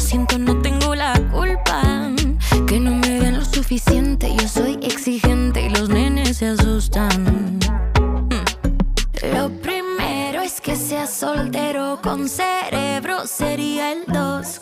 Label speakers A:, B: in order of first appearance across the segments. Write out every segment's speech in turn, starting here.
A: Lo siento, no tengo la culpa. Que no me den lo suficiente. Yo soy exigente y los nenes se asustan. Hmm. Lo primero es que sea soltero con cerebro. Sería el dos.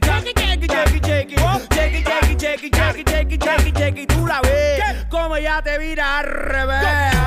B: jackie, jackie, jackie, jackie, jackie. Oh. Jackie, jackie, jackie, jackie, jackie, jackie, jackie. Tú la ves como ella te vira al revés.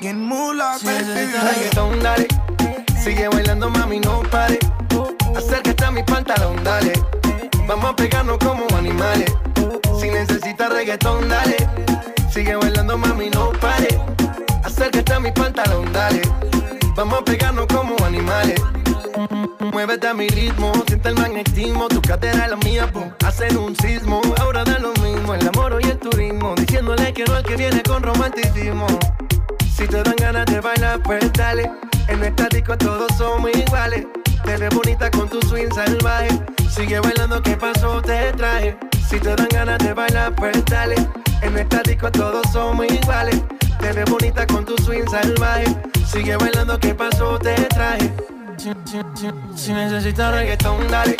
B: Me.
A: I
C: was getting moolah, baby.
D: Reggaetón, dale. Sigue bailando, mami, no pare. Acércate a mi pantalón, dale. Vamos a pegarnos como animales. Si necesitas reggaetón, dale. Sigue bailando, mami, no pare. Acércate a mi pantalón, dale. Vamos a pegarnos como animales. Muévete a mi ritmo, siente el magnetismo, tu cadera es la mía, pum, hacen un sismo. Ahora da lo mismo, el amor y el turismo, diciéndole que no al que viene con romanticismo. Si te dan ganas de bailar, pues dale. En nuestra disco todos somos iguales. Te ves bonita con tu swing salvaje. Sigue bailando, ¿qué pasó? Te traje. Si te dan ganas de bailar, pues dale. En nuestra disco todos somos iguales. Te ves bonita con tu swing salvaje. Sigue bailando, ¿qué pasó? Te traje. Si, si- si- si necesitas reggaetón, dale.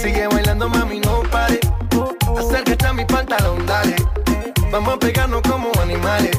D: Sigue bailando, mami, no pare. Acércate a mi pantalón, dale. Vamos a pegarnos como animales.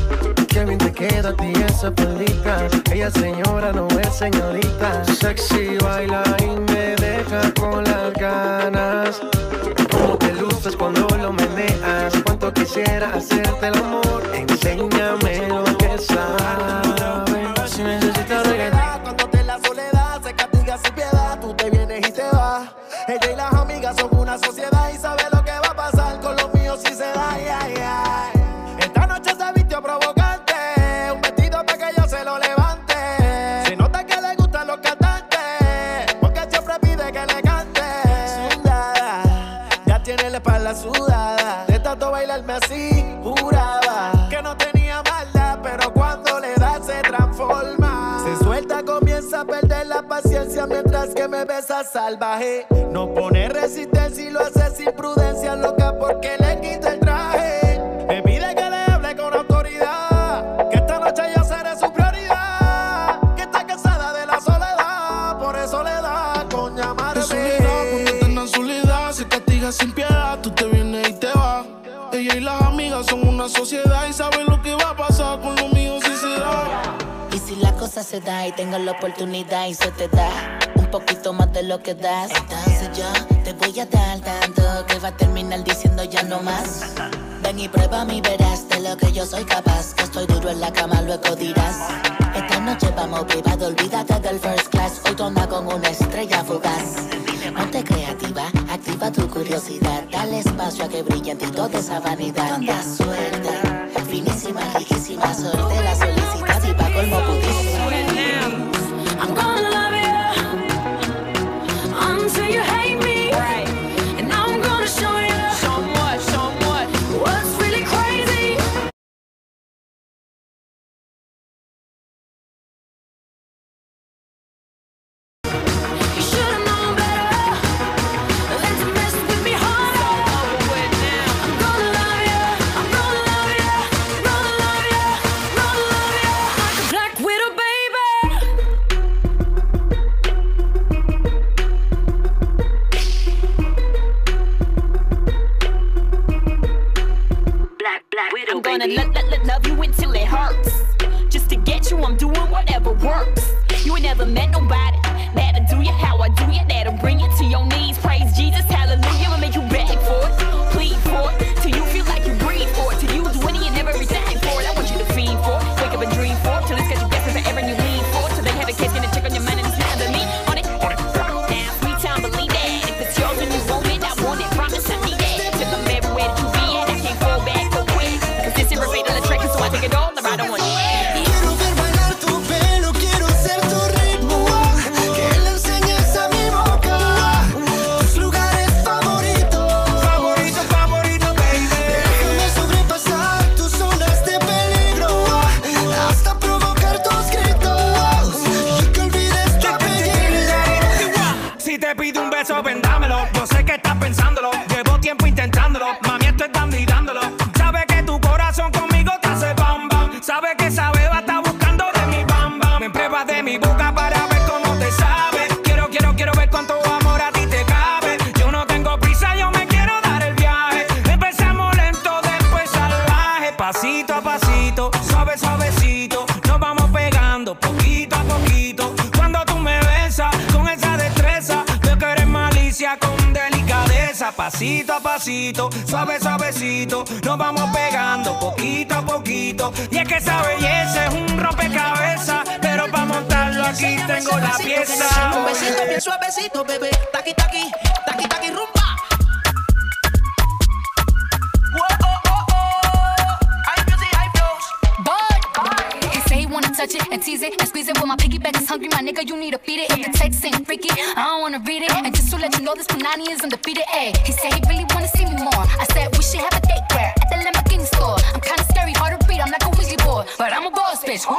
D: que bien te queda a ti esa pelita. Ella señora no es señorita. Sexy baila y me deja con las ganas. Cómo te luces cuando lo meneas. Cuánto quisiera hacerte el amor. Enséñame lo que sabes. Si necesitas reggaetón.
E: Cuando te la soledad se castiga sin piedad. Tú te vienes y te vas. Ella y las amigas son una sociedad
F: y saber salvaje. No pone resistencia y lo hace sin prudencia, loca, porque le quita el traje. Me pide que le hable con autoridad, que esta noche yo seré su prioridad. Que está cansada de la soledad, por eso le da con
G: llamar a cuando está se castiga sin piedad, tú te vienes y te vas. Ella y las amigas son una sociedad y saben lo que va a pasar con lo mío si se da.
H: Y si la cosa se da y tengo la oportunidad y se te da poquito más de lo que das. Entonces yo te voy a dar tanto que va a terminar diciendo ya no más. Ven y prueba mi verás de lo que yo soy capaz. Que estoy duro en la cama, luego dirás. Esta noche vamos privado, olvídate del first class. Hoy tona con una estrella fugaz. Ponte creativa, activa tu curiosidad. Dale espacio a que brille en ti toda esa vanidad. Tanta suelta, finísima, riquísima, suerte la solicitas y pa' colmo
I: suave, suavecito, nos vamos pegando poquito a poquito. Y es que esa belleza es un rompecabezas, pero para montarlo aquí tengo la pieza.
J: Un besito bien suavecito, bebé, taqui, taqui.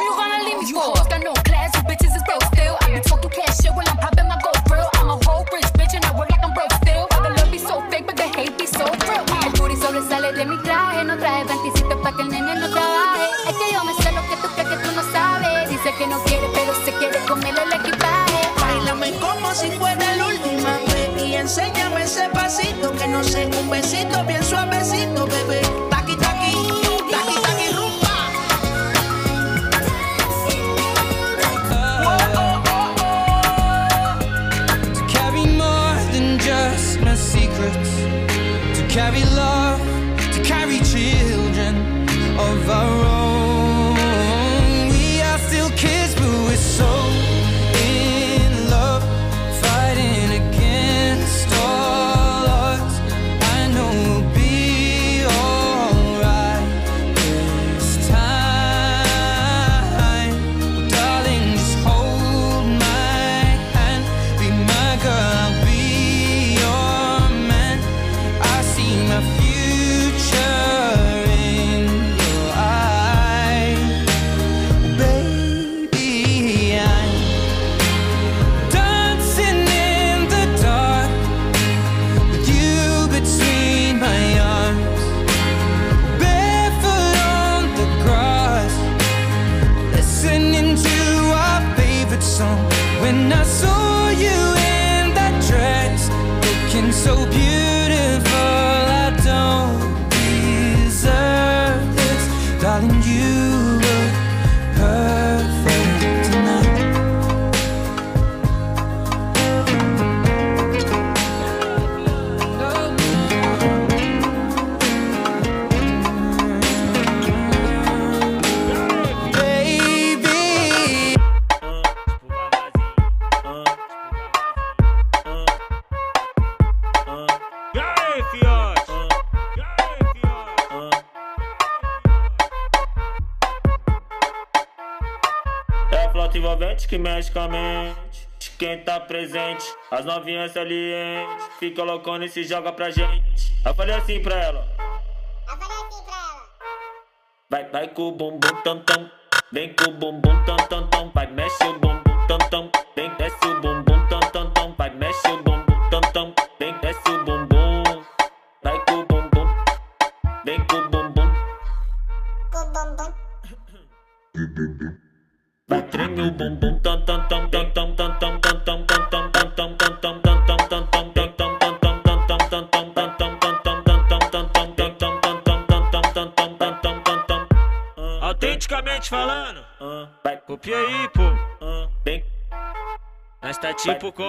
K: You gonna leave me
J: oh,
L: for? que mexe com a mente. Quem tá presente, as novinhas salientes. Fica loucona e se joga pra gente. Eu falei assim pra ela.
M: Eu falei assim pra ela.
L: Vai, vai com o bumbum tam tam. Vem com o bumbum tam tam tam. Vai, mexe o bumbum tam tam. Vem, desce o bumbum tam tam tam. Vai, mexe o bumbum tam tam. Vem, desce o bumbum. Vai com o bumbum. Vem com o bumbum.
M: Com o
L: bumbum. Treme o bumbum, tam tam tam tam tam tam tam tam tam tam tam tam tam tam tam
B: Autenticamente falando, copia aí, pô. Nós tá tipo com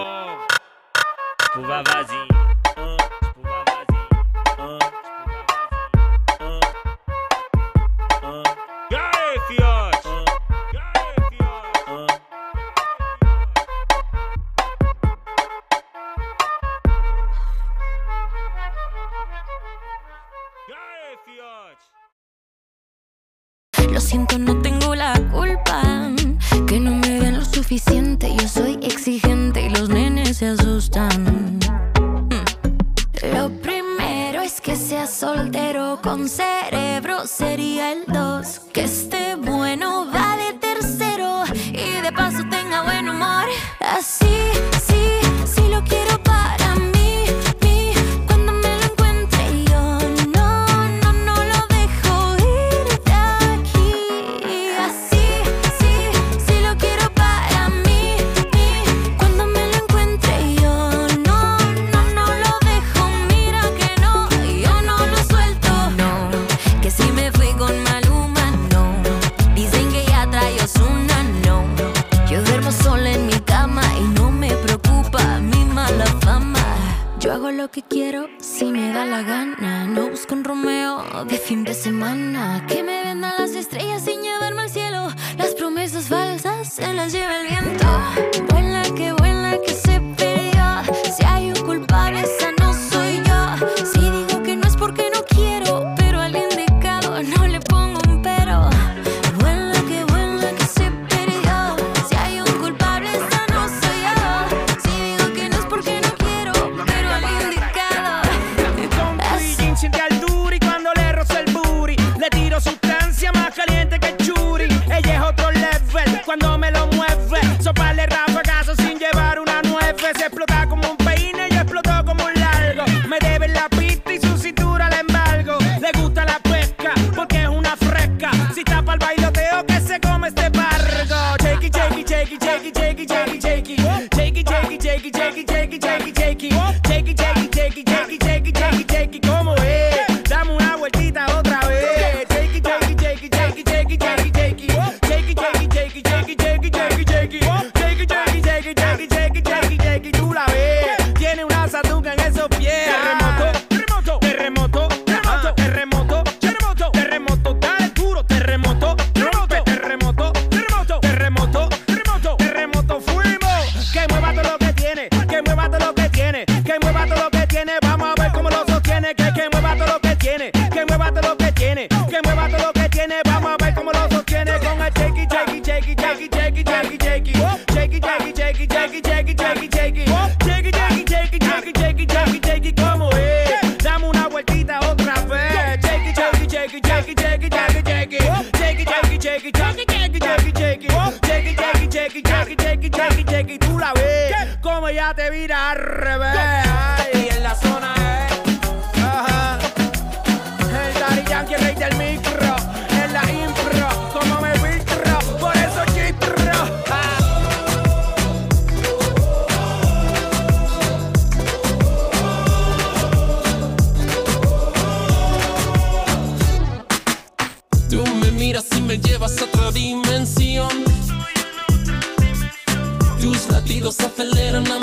B: o Vavazinho.
A: siento, no tengo la culpa. Que no me den lo suficiente, yo soy exigente y los nenes se asustan. Mm. Lo primero es que sea soltero con cerebro, sería el dos. Que esté bueno, va de tercero y de paso tenga buen humor. Así. da la gana. No busco un Romeo de fin de semana. Que me vendan las estrellas sin llevarme al cielo. Las promesas falsas se las lleva el viento.
B: shake it, shake it, shake it, shake it, shake it. Shake it. Tú la ves como ya te vira al revés.
N: yourself and
C: let them know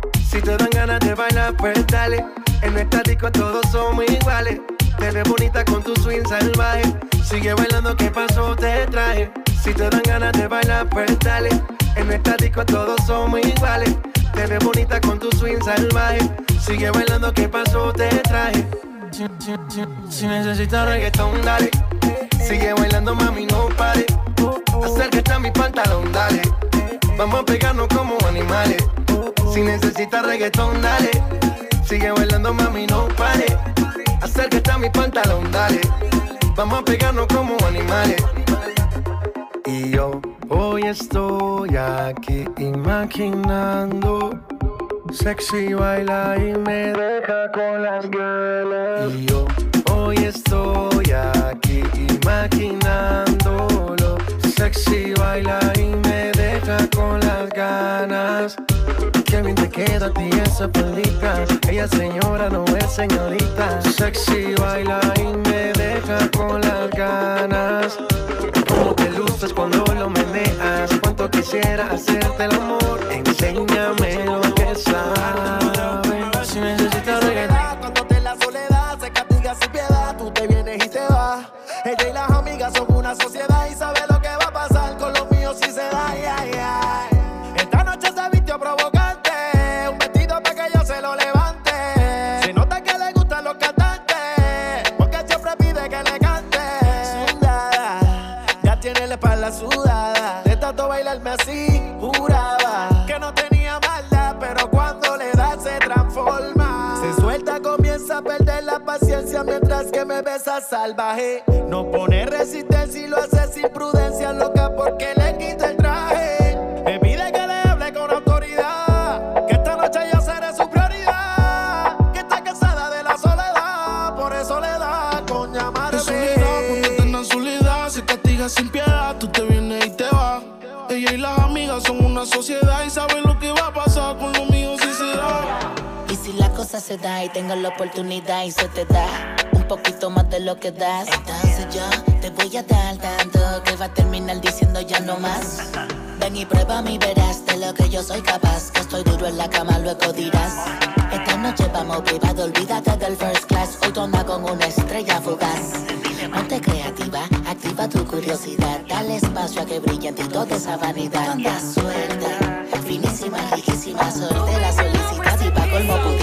D: Si te dan ganas de bailar, pues dale. En nuestra disco todos somos iguales. Te ves bonita con tu swing salvaje. Sigue bailando, ¿qué pasó? Te traje. Si te dan ganas de bailar, pues dale. En nuestra disco todos somos iguales. Te ves bonita con tu swing salvaje. Sigue bailando, ¿qué pasó? Te traje. Si- si necesitas reggaetón, dale. Sigue bailando, mami, no pare. Acércate a mi pantalón, dale. Vamos a pegarnos como animales. Si necesitas reggaetón, dale. Sigue bailando, mami, no pare. Acércate a mi pantalón, dale. Vamos a pegarnos como animales. Y yo hoy estoy aquí imaginando. Sexy baila y me deja con las ganas. Y yo hoy estoy aquí imaginándolo. Sexy baila y me deja con las ganas. Qué bien te queda a ti esa pelita. Ella señora no es señorita. Sexy baila y me deja con las ganas. Cómo te luces cuando lo meneas. Cuánto quisiera hacerte el amor. Enséñame lo que sabes. Si necesitas reggaetón.
F: Cuando te la soledad se castiga sin piedad, tú te vienes y te vas. Ella y las amigas son una sociedad mientras que me besa salvaje. No pone resistencia y lo hace sin prudencia, loca porque le quita el traje.
C: Se da
E: y tengo la oportunidad y se te da un poquito más de lo que das, entonces yo te voy a dar tanto que va a terminar diciendo ya no más. Ven y prueba y verás de lo que yo soy capaz. Que estoy duro en la cama, luego dirás. Esta noche vamos privado, olvídate del first class. Hoy toma con una estrella fugaz. Ponte creativa, activa tu curiosidad. Dale espacio a que brille en ti toda esa vanidad. Tonta suelta, finísima, riquísima, soltera, solicitada y pa' colmo pudísima.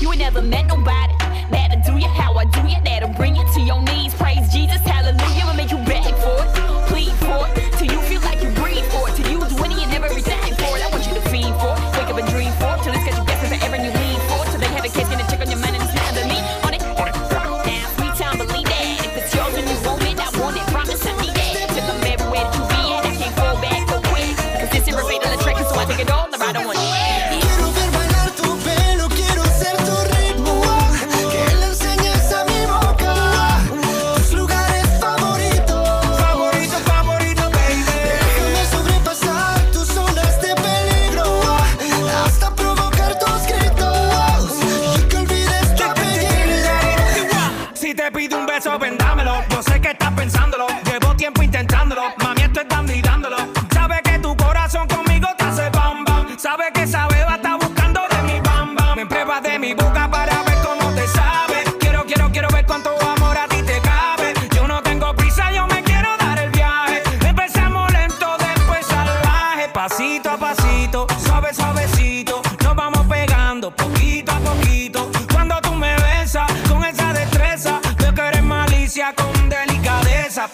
A: You
O: ain't never met nobody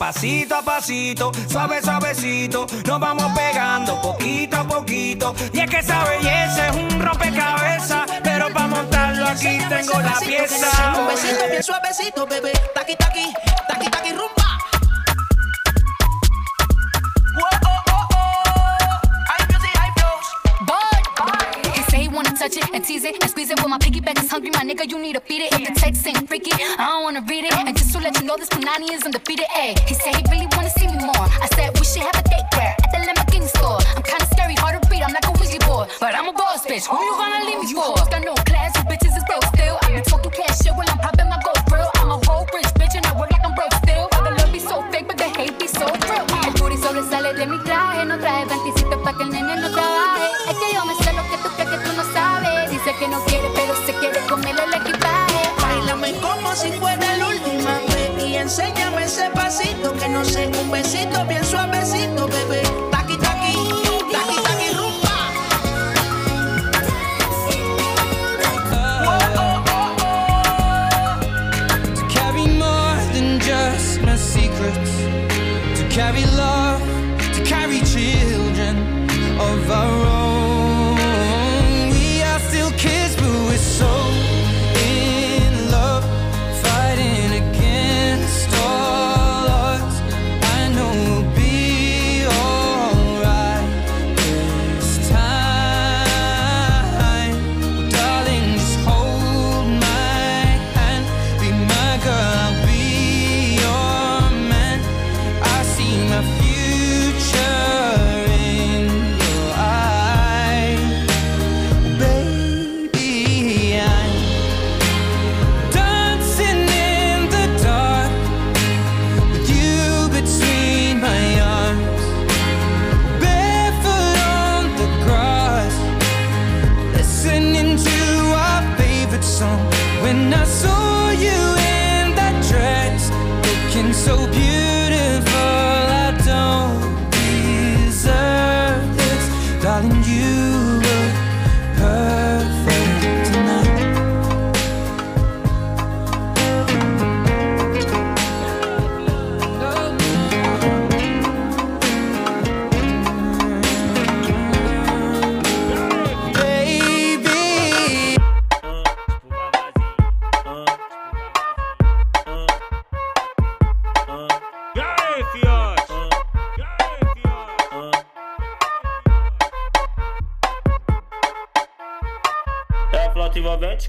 P: Pasito a pasito, suave, suavecito, nos vamos pegando poquito a poquito. Y es que esa belleza es un rompecabezas, pero para montarlo aquí tengo la pieza.
I: Suavecito, bien suavecito, bebé, taqui, taqui, taqui, taqui.
Q: seize it and squeeze it. When my piggyback is hungry, my nigga, you need to beat it. If the text ain't freaky, I don't wanna read it. And just to let you know, this Panani is undefeated. Ayy, he said he really wanna see me.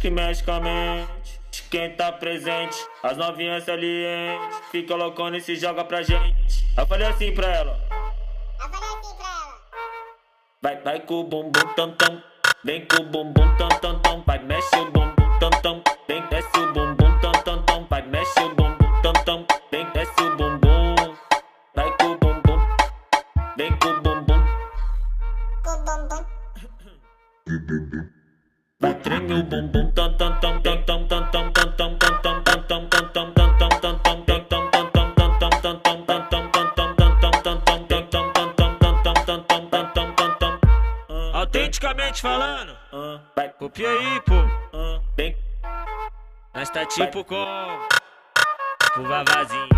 L: magicamente. Quem tá presente, as novinhas salientes. Fica loucona e se joga pra gente. Eu falei assim pra ela. Eu falei assim pra ela. Vai, vai com o bumbum tam tam. Vem com o bumbum tam tam tam. Vai, mexe o bumbum tam tam. Vem, desce o bumbum tam tam tam. Vai, mexe o bumbum tam tam. Vem, desce o bumbum. Vai com o bumbum. Vem com o bumbum. Com o bumbum. O treme o bumbum tam tam tam tam tam tam tam
P: Autenticamente falando, copia aí, pô. Nós tá tipo com o Vavazinho.